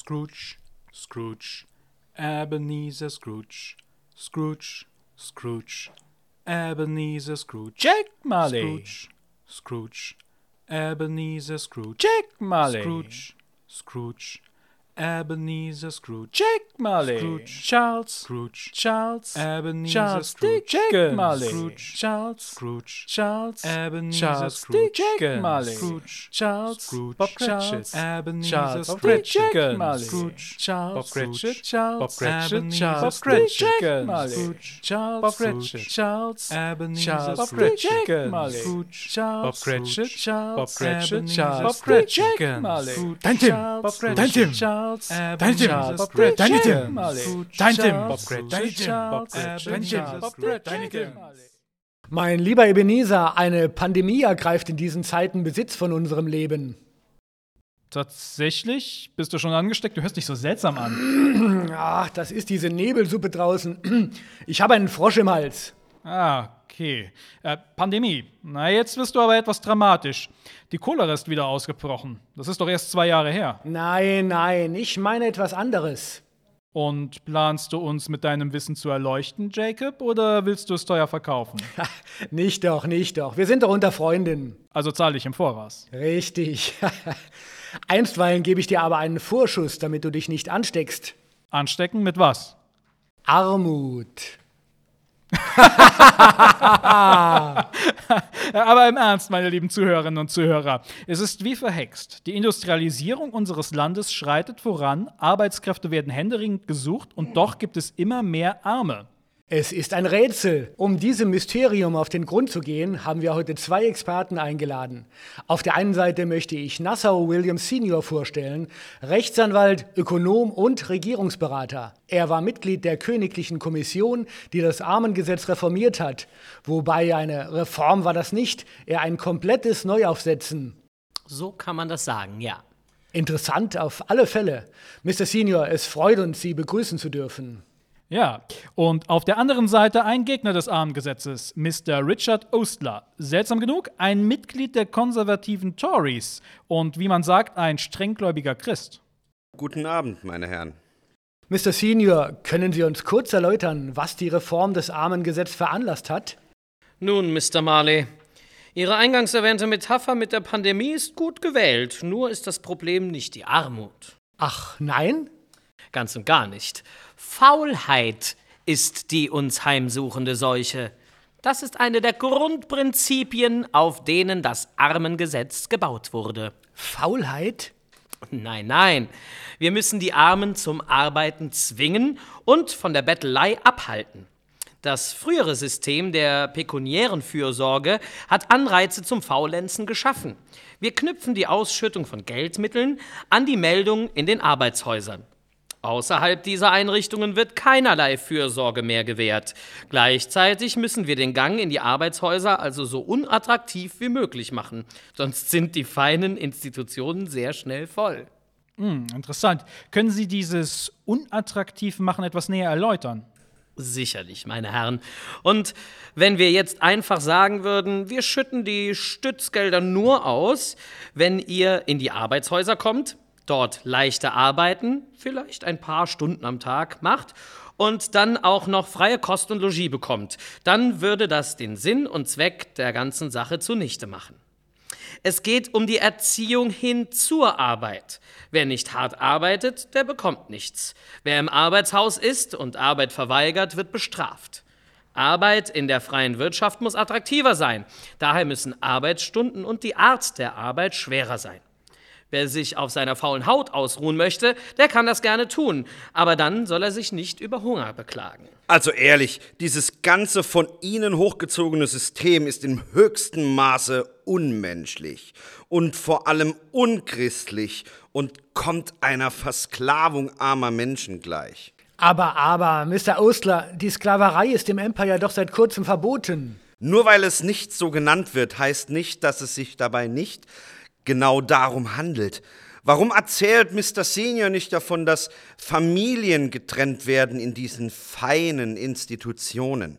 Scrooge, Scrooge, Ebenezer Scrooge, Scrooge, Scrooge, Ebenezer Scrooge. Jack Marley. Scrooge, Scrooge, Ebenezer Scrooge. Jack Marley. Scrooge, Scrooge, Ebenezer Scrooge. Jack Marley. Scrooge. Charles. Scrooge, Charles. Ebenezer Charles Scrooge. Jack. Marley. Scrooge. Charles. Scrooge, Charles. Ebenezer Charles Scrooge. Jack. Marley. Scrooge, Charles. Scrooge. Bob. Cratchit. Ebenezer Charles. Scrooge. Jack. Marley. Scrooge, Charles. Bob Cratchit. Charles. Bob Cratchit. Charles. Scrooge. Jack Jack Marley. Scrooge. Charles. Bob. Cratchit. Charles. Ebenezer. Scrooge. Jack. Marley. Scrooge, Charles. Bob Cratchit. Charles. Bob Cratchit. Charles. Bob Scrooge. Jack Marley. Scrooge. Dein Tim. Charles. Bob Cratchit. Dein Tim. Charles. Dein Tim. Charles. Dein Cratchit. Dein Tim. Charles. Bob Jack Deine Tim. Marley. Mein lieber Ebenezer, eine Pandemie ergreift in diesen Zeiten Besitz von unserem Leben. Tatsächlich? Bist du schon angesteckt? Du hörst dich so seltsam an. Ach, das ist diese Nebelsuppe draußen. Ich habe einen Frosch im Hals. Ah, okay. Äh, Pandemie. Na, jetzt wirst du aber etwas dramatisch. Die Cholera ist wieder ausgebrochen. Das ist doch erst zwei Jahre her. Nein, nein, ich meine etwas anderes. Und planst du uns mit deinem Wissen zu erleuchten, Jacob, oder willst du es teuer verkaufen? Nicht doch, nicht doch. Wir sind doch unter Freunden. Also zahle ich im Voraus. Richtig. Einstweilen gebe ich dir aber einen Vorschuss, damit du dich nicht ansteckst. Anstecken mit was? Armut. Aber im Ernst, meine lieben Zuhörerinnen und Zuhörer, es ist wie verhext. Die Industrialisierung unseres Landes schreitet voran, Arbeitskräfte werden händeringend gesucht und doch gibt es immer mehr Arme. Es ist ein Rätsel. Um diesem Mysterium auf den Grund zu gehen, haben wir heute zwei Experten eingeladen. Auf der einen Seite möchte ich Nassau Williams Senior vorstellen, Rechtsanwalt, Ökonom und Regierungsberater. Er war Mitglied der Königlichen Kommission, die das Armengesetz reformiert hat. Wobei eine Reform war das nicht, eher ein komplettes Neuaufsetzen. So kann man das sagen, ja. Interessant auf alle Fälle. Mr. Senior, es freut uns, Sie begrüßen zu dürfen. Ja, und auf der anderen Seite ein Gegner des Armengesetzes, Mr. Richard Ostler. Seltsam genug, ein Mitglied der konservativen Tories und wie man sagt, ein strenggläubiger Christ. Guten Abend, meine Herren. Mr. Senior, können Sie uns kurz erläutern, was die Reform des Armengesetzes veranlasst hat? Nun, Mr. Marley, Ihre eingangs erwähnte Metapher mit der Pandemie ist gut gewählt, nur ist das Problem nicht die Armut. Ach, nein? Ganz und gar nicht. Faulheit ist die uns heimsuchende Seuche. Das ist eine der Grundprinzipien, auf denen das Armengesetz gebaut wurde. Faulheit? Nein, nein. Wir müssen die Armen zum Arbeiten zwingen und von der Bettelei abhalten. Das frühere System der pekuniären Fürsorge hat Anreize zum Faulenzen geschaffen. Wir knüpfen die Ausschüttung von Geldmitteln an die Meldung in den Arbeitshäusern. Außerhalb dieser Einrichtungen wird keinerlei Fürsorge mehr gewährt. Gleichzeitig müssen wir den Gang in die Arbeitshäuser also so unattraktiv wie möglich machen, sonst sind die feinen Institutionen sehr schnell voll. Hm, interessant. Können Sie dieses unattraktiv machen etwas näher erläutern? Sicherlich, meine Herren. Und wenn wir jetzt einfach sagen würden, wir schütten die Stützgelder nur aus, wenn ihr in die Arbeitshäuser kommt, dort leichte Arbeiten, vielleicht ein paar Stunden am Tag macht und dann auch noch freie Kost und Logis bekommt, dann würde das den Sinn und Zweck der ganzen Sache zunichte machen. Es geht um die Erziehung hin zur Arbeit. Wer nicht hart arbeitet, der bekommt nichts. Wer im Arbeitshaus ist und Arbeit verweigert, wird bestraft. Arbeit in der freien Wirtschaft muss attraktiver sein. Daher müssen Arbeitsstunden und die Art der Arbeit schwerer sein. Wer sich auf seiner faulen Haut ausruhen möchte, der kann das gerne tun, aber dann soll er sich nicht über Hunger beklagen. Also ehrlich, dieses ganze von Ihnen hochgezogene System ist im höchsten Maße unmenschlich und vor allem unchristlich und kommt einer Versklavung armer Menschen gleich. Aber, aber, Mr. Ostler, die Sklaverei ist im Empire doch seit kurzem verboten. Nur weil es nicht so genannt wird, heißt nicht, dass es sich dabei nicht genau darum handelt. Warum erzählt Mr. Senior nicht davon, dass Familien getrennt werden in diesen feinen Institutionen?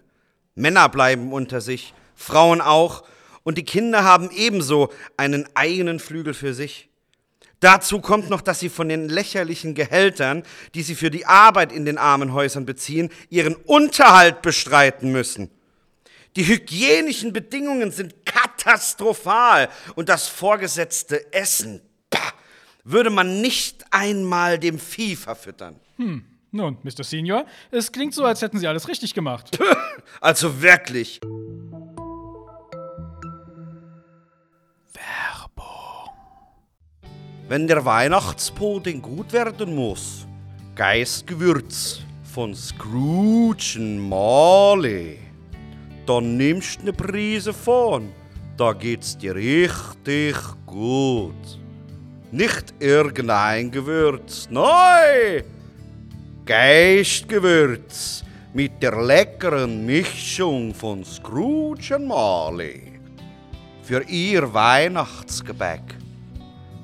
Männer bleiben unter sich, Frauen auch, und die Kinder haben ebenso einen eigenen Flügel für sich. Dazu kommt noch, dass sie von den lächerlichen Gehältern, die sie für die Arbeit in den Armenhäusern beziehen, ihren Unterhalt bestreiten müssen. Die hygienischen Bedingungen sind katastrophal und das vorgesetzte Essen, pah, würde man nicht einmal dem Vieh verfüttern. Nun, Mr. Senior, es klingt so, als hätten Sie alles richtig gemacht. Also wirklich. Wenn der Weihnachtspudding gut werden muss, Geistgewürz von Scrooge Marley, dann nimmst ne Prise von, da geht's dir richtig gut. Nicht irgendein Gewürz, nein! Geistgewürz mit der leckeren Mischung von Scrooge Marley. Für ihr Weihnachtsgebäck.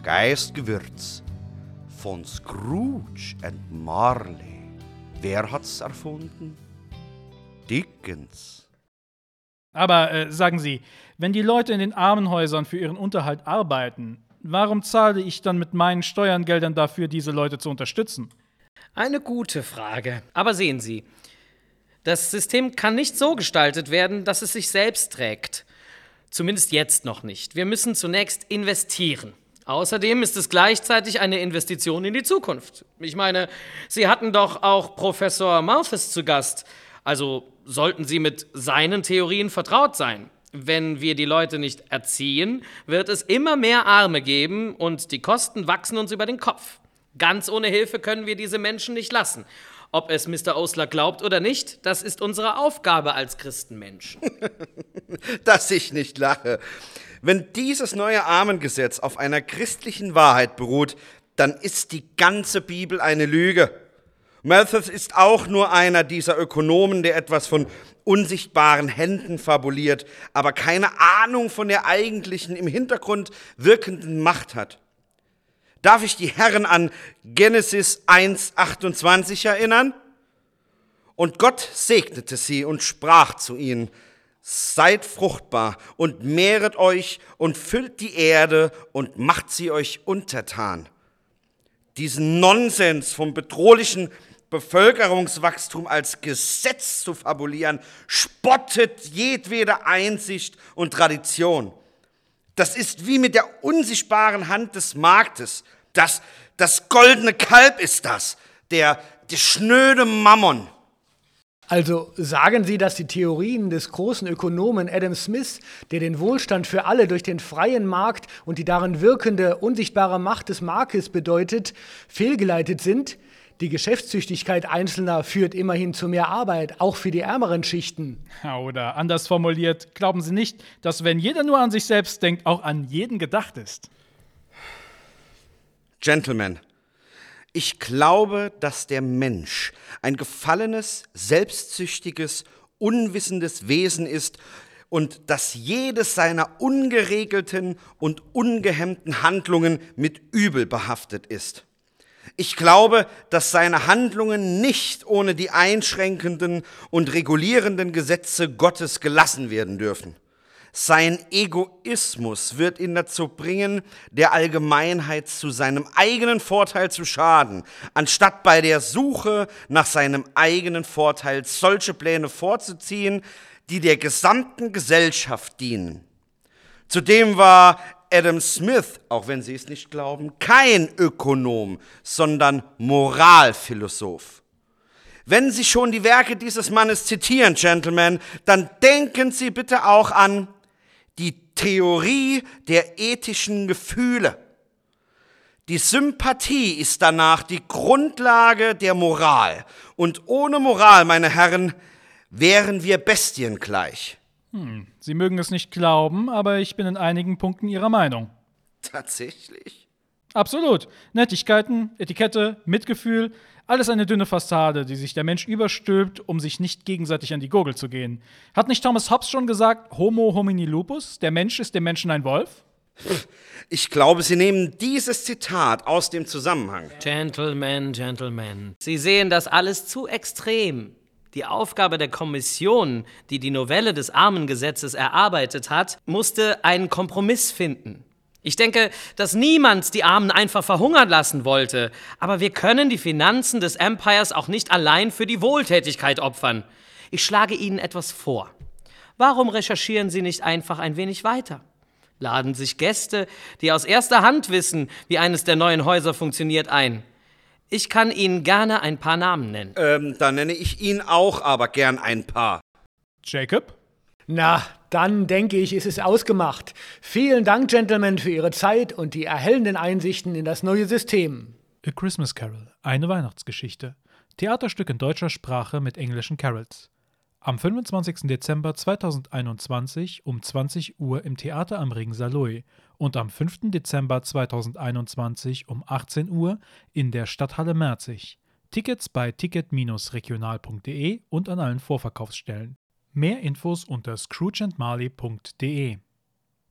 Geistgewürz von Scrooge and Marley. Wer hat's erfunden? Dickens. Aber äh, sagen Sie, wenn die Leute in den Armenhäusern für ihren Unterhalt arbeiten, warum zahle ich dann mit meinen Steuergeldern dafür, diese Leute zu unterstützen? Eine gute Frage. Aber sehen Sie, das System kann nicht so gestaltet werden, dass es sich selbst trägt. Zumindest jetzt noch nicht. Wir müssen zunächst investieren. Außerdem ist es gleichzeitig eine Investition in die Zukunft. Ich meine, Sie hatten doch auch Professor Malthus zu Gast. Also sollten Sie mit seinen Theorien vertraut sein. Wenn wir die Leute nicht erziehen, wird es immer mehr Arme geben und die Kosten wachsen uns über den Kopf. Ganz ohne Hilfe können wir diese Menschen nicht lassen. Ob es Mr. Osler glaubt oder nicht, das ist unsere Aufgabe als Christenmenschen. Dass ich nicht lache. Wenn dieses neue Armengesetz auf einer christlichen Wahrheit beruht, dann ist die ganze Bibel eine Lüge. Malthus ist auch nur einer dieser Ökonomen, der etwas von unsichtbaren Händen fabuliert, aber keine Ahnung von der eigentlichen im Hintergrund wirkenden Macht hat. Darf ich die Herren an Genesis 1.28 erinnern? Und Gott segnete sie und sprach zu ihnen, Seid fruchtbar und mehret euch und füllt die Erde und macht sie euch untertan. Diesen Nonsens vom bedrohlichen Bevölkerungswachstum als Gesetz zu fabulieren, spottet jedwede Einsicht und Tradition. Das ist wie mit der unsichtbaren Hand des Marktes. Das, das goldene Kalb ist das, der, der schnöde Mammon. Also sagen Sie, dass die Theorien des großen Ökonomen Adam Smith, der den Wohlstand für alle durch den freien Markt und die darin wirkende unsichtbare Macht des Marktes bedeutet, fehlgeleitet sind? Die Geschäftstüchtigkeit Einzelner führt immerhin zu mehr Arbeit, auch für die ärmeren Schichten. Oder anders formuliert, glauben Sie nicht, dass wenn jeder nur an sich selbst denkt, auch an jeden gedacht ist? Gentlemen, ich glaube, dass der Mensch ein gefallenes, selbstsüchtiges, unwissendes Wesen ist und dass jedes seiner ungeregelten und ungehemmten Handlungen mit Übel behaftet ist. Ich glaube, dass seine Handlungen nicht ohne die einschränkenden und regulierenden Gesetze Gottes gelassen werden dürfen. Sein Egoismus wird ihn dazu bringen, der Allgemeinheit zu seinem eigenen Vorteil zu schaden, anstatt bei der Suche nach seinem eigenen Vorteil solche Pläne vorzuziehen, die der gesamten Gesellschaft dienen. Zudem war Adam Smith, auch wenn Sie es nicht glauben, kein Ökonom, sondern Moralphilosoph. Wenn Sie schon die Werke dieses Mannes zitieren, Gentlemen, dann denken Sie bitte auch an die Theorie der ethischen Gefühle. Die Sympathie ist danach die Grundlage der Moral. Und ohne Moral, meine Herren, wären wir Bestien gleich. Sie mögen es nicht glauben, aber ich bin in einigen Punkten Ihrer Meinung. Tatsächlich? Absolut. Nettigkeiten, Etikette, Mitgefühl, alles eine dünne Fassade, die sich der Mensch überstülpt, um sich nicht gegenseitig an die Gurgel zu gehen. Hat nicht Thomas Hobbes schon gesagt, Homo homini lupus, der Mensch ist dem Menschen ein Wolf? Ich glaube, Sie nehmen dieses Zitat aus dem Zusammenhang. Gentlemen, Gentlemen, Sie sehen das alles zu extrem. Die Aufgabe der Kommission, die die Novelle des Armengesetzes erarbeitet hat, musste einen Kompromiss finden. Ich denke, dass niemand die Armen einfach verhungern lassen wollte, aber wir können die Finanzen des Empires auch nicht allein für die Wohltätigkeit opfern. Ich schlage Ihnen etwas vor. Warum recherchieren Sie nicht einfach ein wenig weiter? Laden sich Gäste, die aus erster Hand wissen, wie eines der neuen Häuser funktioniert, ein. Ich kann Ihnen gerne ein paar Namen nennen. Ähm, da nenne ich Ihnen auch aber gern ein paar. Jacob? Na, dann denke ich, ist es ausgemacht. Vielen Dank, Gentlemen, für Ihre Zeit und die erhellenden Einsichten in das neue System. A Christmas Carol, eine Weihnachtsgeschichte. Theaterstück in deutscher Sprache mit englischen Carols. Am 25. Dezember 2021 um 20 Uhr im Theater am Ring Saloy und am 5. Dezember 2021 um 18 Uhr in der Stadthalle Merzig. Tickets bei ticket-regional.de und an allen Vorverkaufsstellen. Mehr Infos unter scroogeandmarley.de